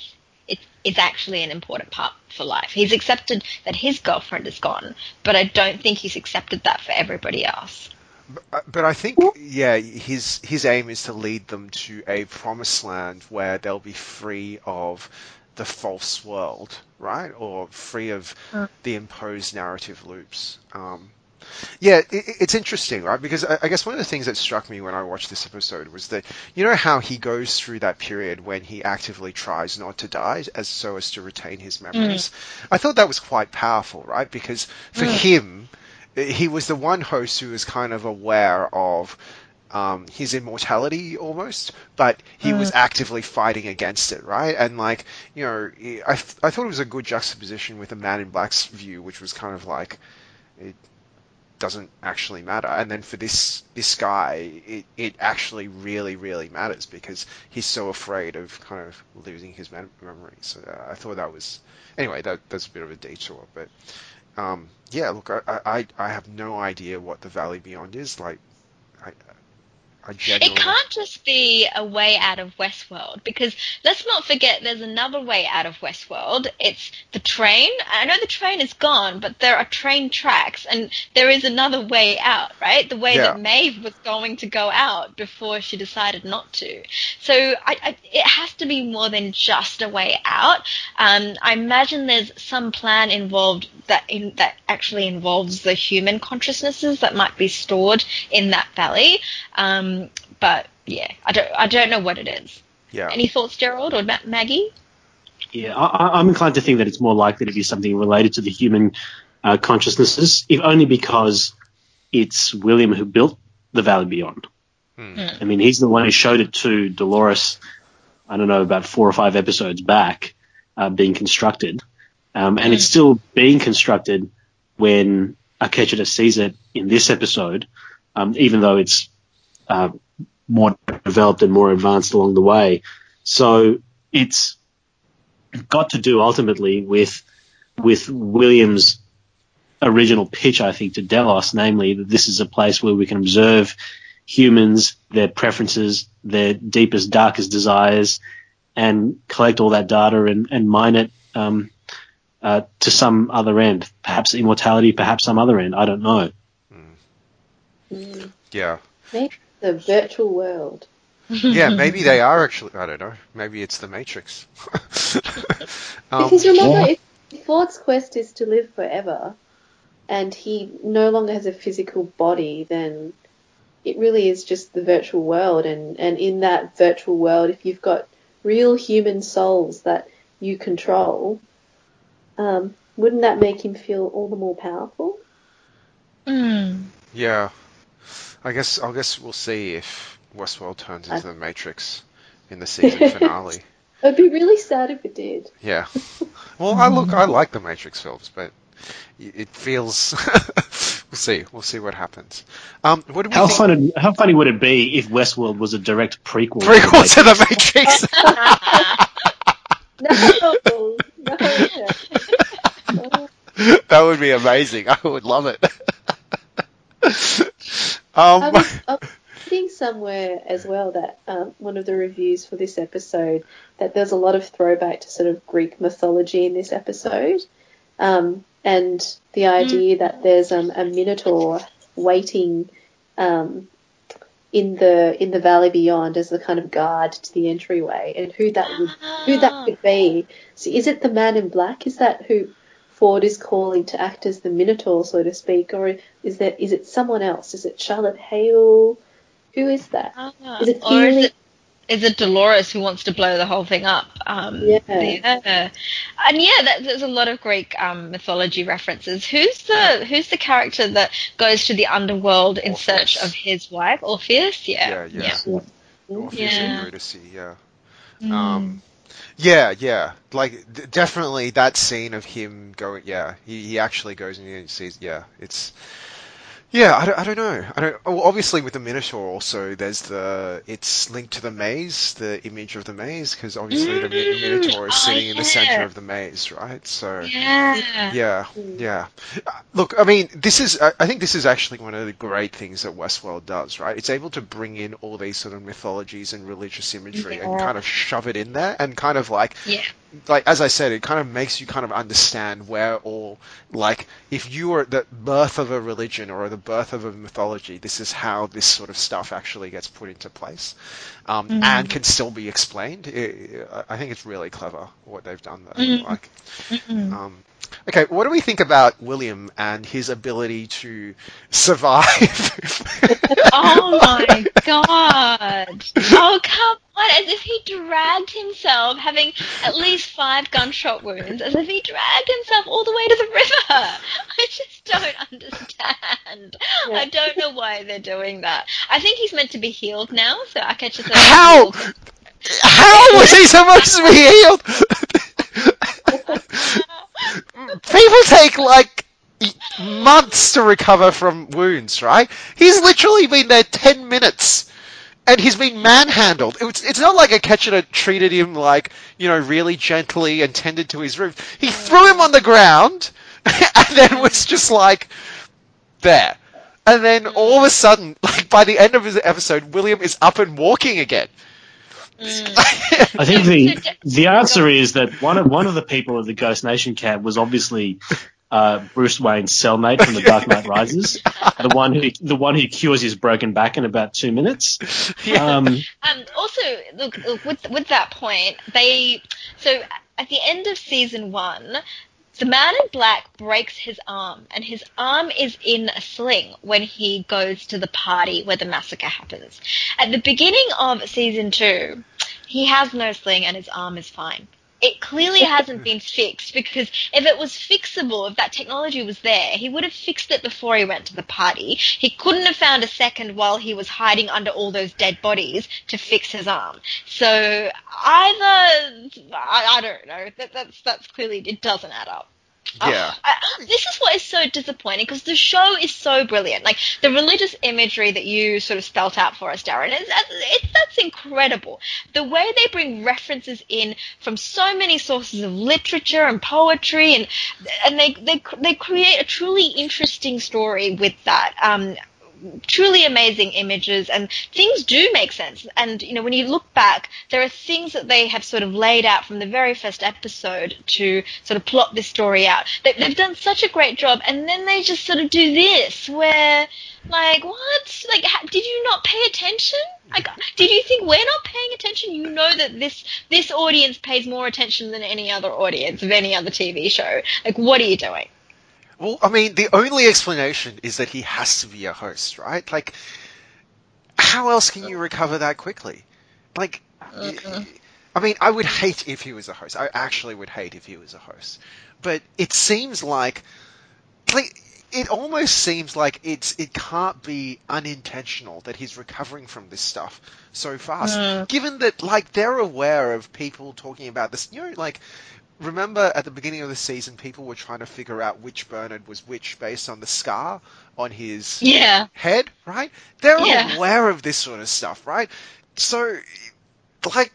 is, is actually an important part for life. He's accepted that his girlfriend is gone, but I don't think he's accepted that for everybody else. Uh, But I think, yeah, his his aim is to lead them to a promised land where they'll be free of the false world, right? Or free of the imposed narrative loops. Um, yeah, it, it's interesting, right? Because I, I guess one of the things that struck me when I watched this episode was that you know how he goes through that period when he actively tries not to die, as so as to retain his mm. memories. I thought that was quite powerful, right? Because for mm. him, he was the one host who was kind of aware of um, his immortality almost, but he mm. was actively fighting against it, right? And like, you know, I, th- I thought it was a good juxtaposition with the Man in Black's view, which was kind of like, it doesn't actually matter. And then for this this guy, it, it actually really, really matters because he's so afraid of kind of losing his mem- memory. So uh, I thought that was, anyway, that that's a bit of a detour, but um, yeah, look, I, I I have no idea what the Valley Beyond is. Like, I It can't just be a way out of Westworld because let's not forget there's another way out of Westworld. It's the train. I know the train is gone, but there are train tracks and there is another way out, right? The way Yeah. that Maeve was going to go out before she decided not to. So I, I, it has to be more than just a way out. Um, I imagine there's some plan involved that in, that actually involves the human consciousnesses that might be stored in that valley. Um, but yeah, I don't I don't know what it is. Yeah. Any thoughts, Gerald or Ma- Maggie? Yeah, I, I- I'm inclined to think that it's more likely to be something related to the human uh, consciousnesses, if only because it's William who built the Valley Beyond. Hmm. I mean, he's the one who showed it to Dolores. I don't know about four or five episodes back, uh, being constructed, um, and it's still being constructed when Akecheta sees it in this episode, um, even though it's uh, more developed and more advanced along the way. So it's got to do ultimately with with Williams' original pitch, I think, to Delos, namely that this is a place where we can observe humans, their preferences, their deepest, darkest desires, and collect all that data and, and mine it um, uh, to some other end, perhaps immortality, perhaps some other end. I don't know. Mm. Yeah. Maybe the virtual world. Yeah, maybe they are actually. I don't know. Maybe it's the Matrix. um, Because remember, if, if Ford's quest is to live forever, and he no longer has a physical body, then it really is just the virtual world. And, and in that virtual world, if you've got real human souls that you control, um, wouldn't that make him feel all the more powerful? Mm. yeah. I guess. I guess we'll see if Westworld turns into the Matrix in the season finale. It'd be really sad if it did. Yeah. Well, I look. I like the Matrix films, but it feels. we'll see. We'll see what happens. Um, what do we How think? funny, how funny would it be if Westworld was a direct prequel? Prequel to the Matrix. No, no, no. that would be amazing. I would love it. I um, was, I was reading somewhere as well that um, one of the reviews for this episode that there's a lot of throwback to sort of Greek mythology in this episode, um, and the idea that there's um, a minotaur waiting um, in the in the valley beyond as the kind of guard to the entryway, and who that would who that could be. So is it the man in black? Is that who Ford is calling to act as the Minotaur, so to speak, or is that is it someone else? Is it Charlotte Hale? Who is that? Is it or is Keely? it is it Dolores who wants to blow the whole thing up? Um, Yeah. yeah. and yeah, that, there's a lot of Greek um, mythology references. Who's the who's the character that goes to the underworld in search of his wife, Orpheus? Yeah, Yeah, yeah. Orpheus Yeah. and Eurydice, yeah. Mm. Um, yeah, yeah. Like d- definitely that scene of him going. Yeah, he, he actually goes and sees. Yeah, it's Yeah, I don't, I don't know. I don't. Well, obviously, with the Minotaur, also there's the it's linked to the maze, the image of the maze, because obviously the, Mm, Minotaur is oh, sitting in the center of the maze, right? So Yeah. yeah, yeah. Look, I mean, this is. I I think this is actually one of the great things that Westworld does, right? It's able to bring in all these sort of mythologies and religious imagery and kind of shove it in there, and kind of like Yeah. Like as I said, it kind of makes you kind of understand where all like if you are at the birth of a religion or the birth of a mythology, this is how this sort of stuff actually gets put into place, um, Mm-hmm. and can still be explained. I I think it's really clever what they've done there. Mhm. Like, Mm-mm. um, okay, what do we think about William and his ability to survive? Oh my god! Oh come on! As if he dragged himself, having at least five gunshot wounds, as if he dragged himself all the way to the river. I just don't understand. I don't know why they're doing that. I think he's meant to be healed now, so I catch just How? How was he supposed to be healed? People take like months to recover from wounds, right? He's literally been there ten minutes. And he's been manhandled. It's, it's not like Akecheta treated him like, you know, really gently and tended to his wound. He threw him on the ground and then was just like, there. And then mm-hmm. all of a sudden, like by the end of his episode, William is up and walking again. Mm. I think the the answer is that one of one of the people of the Ghost Nation camp was obviously uh, Bruce Wayne's cellmate from The Dark Knight Rises, the one who the one who cures his broken back in about two minutes. Um, Um, also, look, look with with that point, they so at the end of season one, the man in black breaks his arm, and his arm is in a sling when he goes to the party where the massacre happens. At the beginning of season two, he has no sling and his arm is fine. It clearly hasn't been fixed because if it was fixable, if that technology was there, he would have fixed it before he went to the party. He couldn't have found a second while he was hiding under all those dead bodies to fix his arm. So either I, I don't know. That, that's that's clearly it doesn't add up. Yeah. I, this is what is so disappointing because the show is so brilliant. Like the religious imagery that you sort of spelt out for us, Darren, is that's, it's, that's incredible. The way they bring references in from so many sources of literature and poetry, and and they they they create a truly interesting story with that. Um, truly amazing images and things do make sense. And you know when you look back there are things that they have sort of laid out from the very first episode to sort of plot this story out. They, they've done such a great job and then they just sort of do this where like what? Like did you not pay attention? Like did you think we're not paying attention? You know that this this audience pays more attention than any other audience of any other tv show. Like what are you doing Well, I mean, the only explanation is that he has to be a host, right? Like, how else can you recover that quickly? Like, I mean, I would hate if he was a host. I actually would hate if he was a host. But it seems like, like, it almost seems like it's it can't be unintentional that he's recovering from this stuff so fast. Hmm. Given that, like, they're aware of people talking about this, you know, like remember at the beginning of the season, people were trying to figure out which Bernard was which based on the scar on his yeah head, right? They're Yeah. aware of this sort of stuff, right? So, like,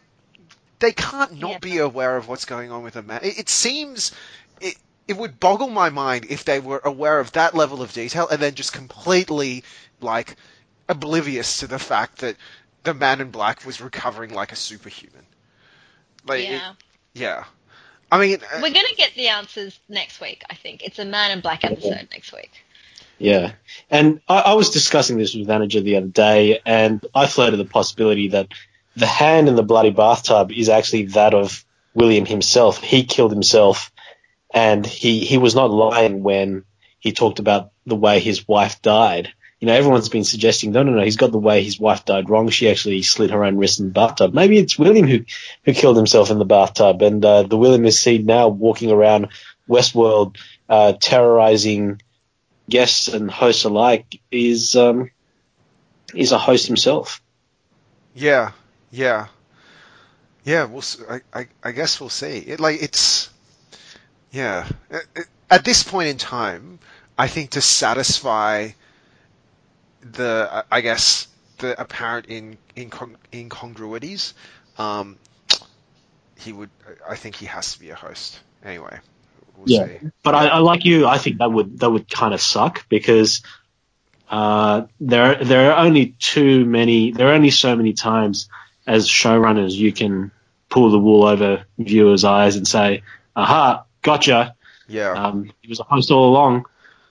they can't not Yeah. be aware of what's going on with a man. It, it seems it it would boggle my mind if they were aware of that level of detail and then just completely like oblivious to the fact that the man in black was recovering like a superhuman. Like, it- yeah yeah. I mean, uh, We're going to get the answers next week, I think. It's a Man in Black episode next week. Yeah, and I, I was discussing this with Manager the other day, and I floated the possibility that the hand in the bloody bathtub is actually that of William himself. He killed himself, and he he was not lying when he talked about the way his wife died. You know, everyone's been suggesting, no, no, no, he's got the way his wife died wrong. She actually slit her own wrist in the bathtub. Maybe it's William who, who killed himself in the bathtub, and uh, the William is seen now walking around Westworld, uh, terrorizing guests and hosts alike is um, is a host himself. Yeah, yeah, yeah. We'll. I, I, I guess we'll see. It, like it's. Yeah. At this point in time, I think to satisfy the I guess the apparent in, incong- incongruities, um, he would. I think he has to be a host anyway. We'll Yeah. see. But I, I like you. I think that would that would kind of suck because uh, there there are only too many. There are only so many times as showrunners you can pull the wool over viewers' eyes and say, "Aha, gotcha." Yeah. Um, he was a host all along.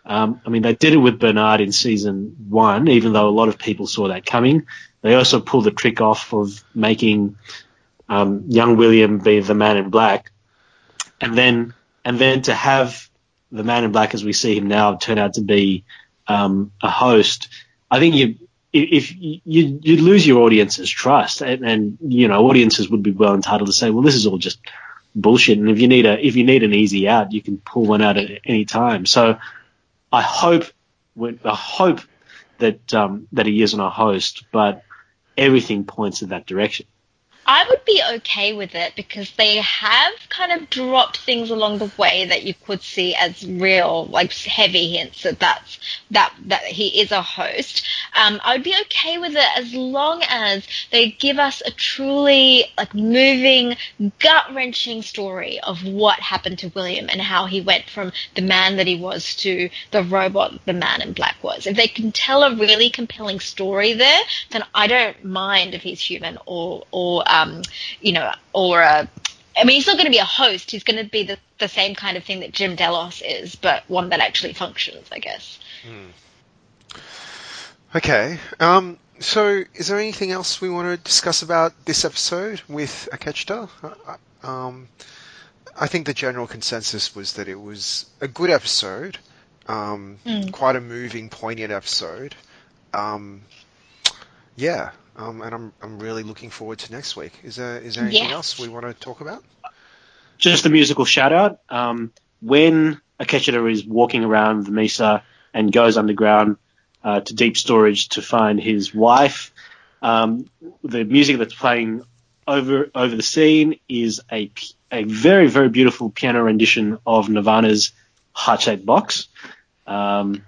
Um, I mean, they did it with Bernard in season one, even though a lot of people saw that coming. They also pulled the trick off of making um, young William be the Man in Black, and then and then to have the Man in Black as we see him now turn out to be um, a host. I think you if you you lose your audience's trust, and, and you know audiences would be well entitled to say, well, this is all just bullshit. And if you need a if you need an easy out, you can pull one out at any time. So I hope I hope that um, that he isn't a host, but everything points in that direction. I would be okay with it because they have kind of dropped things along the way that you could see as real, like heavy hints that that's that that he is a host. Um, I would be okay with it as long as they give us a truly like moving, gut wrenching story of what happened to William and how he went from the man that he was to the robot the man in black was. If they can tell a really compelling story there, then I don't mind if he's human or or um, you know, or a, I mean, he's not going to be a host. He's going to be the, the same kind of thing that Jim Delos is, but one that actually functions, I guess. Okay. Um, so, is there anything else we want to discuss about this episode with Akecheta? Uh, Um, I think the general consensus was that it was a good episode, um, Mm. quite a moving, poignant episode. Um, yeah, um, and I'm I'm really looking forward to next week. Is there is there anything Yes. else we want to talk about? Just a musical shout out. Um, when Akecheta is walking around the Mesa and goes underground uh, to deep storage to find his wife, um, the music that's playing over over the scene is a, a very very beautiful piano rendition of Nirvana's Heart Shaped Box. Um,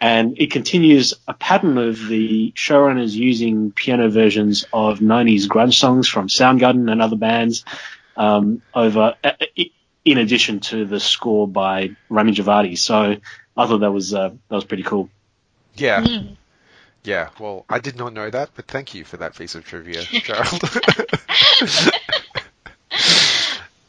and it continues a pattern of the showrunners using piano versions of 90s grunge songs from Soundgarden and other bands um, over uh, in addition to the score by Ramin Djawadi. So I thought that was uh, that was pretty cool. Yeah. Mm. Yeah, well, I did not know that, but thank you for that piece of trivia, Gerald.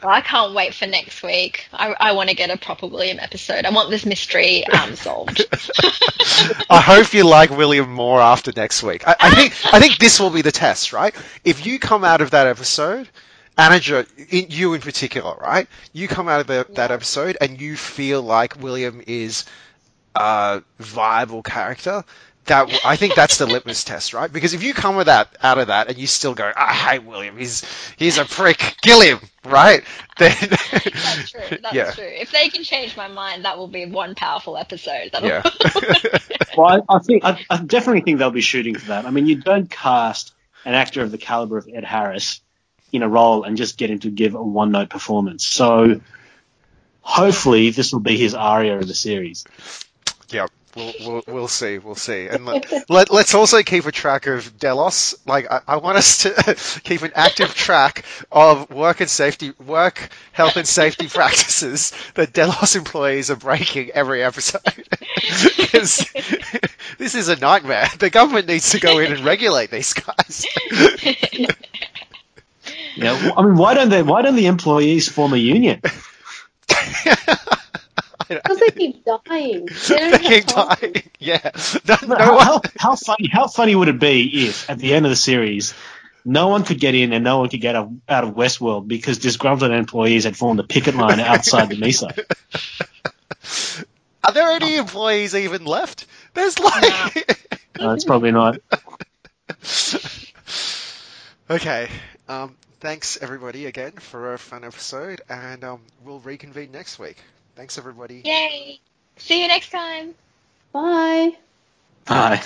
I can't wait for next week. I, I want to get a proper William episode. I want this mystery um, solved. I hope you like William more after next week. I, I think I think this will be the test, right? If you come out of that episode, in, you in particular, right? You come out of the, that episode and you feel like William is a viable character. That w- I think that's the litmus test, right? Because if you come with that out of that and you still go, ah, I hate William, he's he's a prick, kill him, right? Then That's true. That's yeah, true. If they can change my mind, that will be one powerful episode. That'll yeah. Well, I, I think I, I definitely think they'll be shooting for that. I mean, you don't cast an actor of the caliber of Ed Harris in a role and just get him to give a one-note performance. So hopefully, this will be his aria of the series. Yeah, we'll, we'll we'll see, we'll see, and let, let let's also keep a track of Delos. Like I, I want us to keep an active track of work and safety, work health and safety practices that Delos employees are breaking every episode. Because this is a nightmare. The government needs to go in and regulate these guys. Yeah, w- I mean, why don't they? Why don't the employees form a union? Because they keep dying. They don't They keep dying. Yeah, no, no how, one. how, how funny? How funny would it be if, at the end of the series, no one could get in and no one could get out, out of Westworld because disgruntled employees had formed a picket line outside the Mesa? Are there any employees even left? There's like. No, it's probably not. okay. Um, thanks everybody again for a fun episode, and um, we'll reconvene next week. Thanks everybody. Yay! See you next time. Bye. Bye.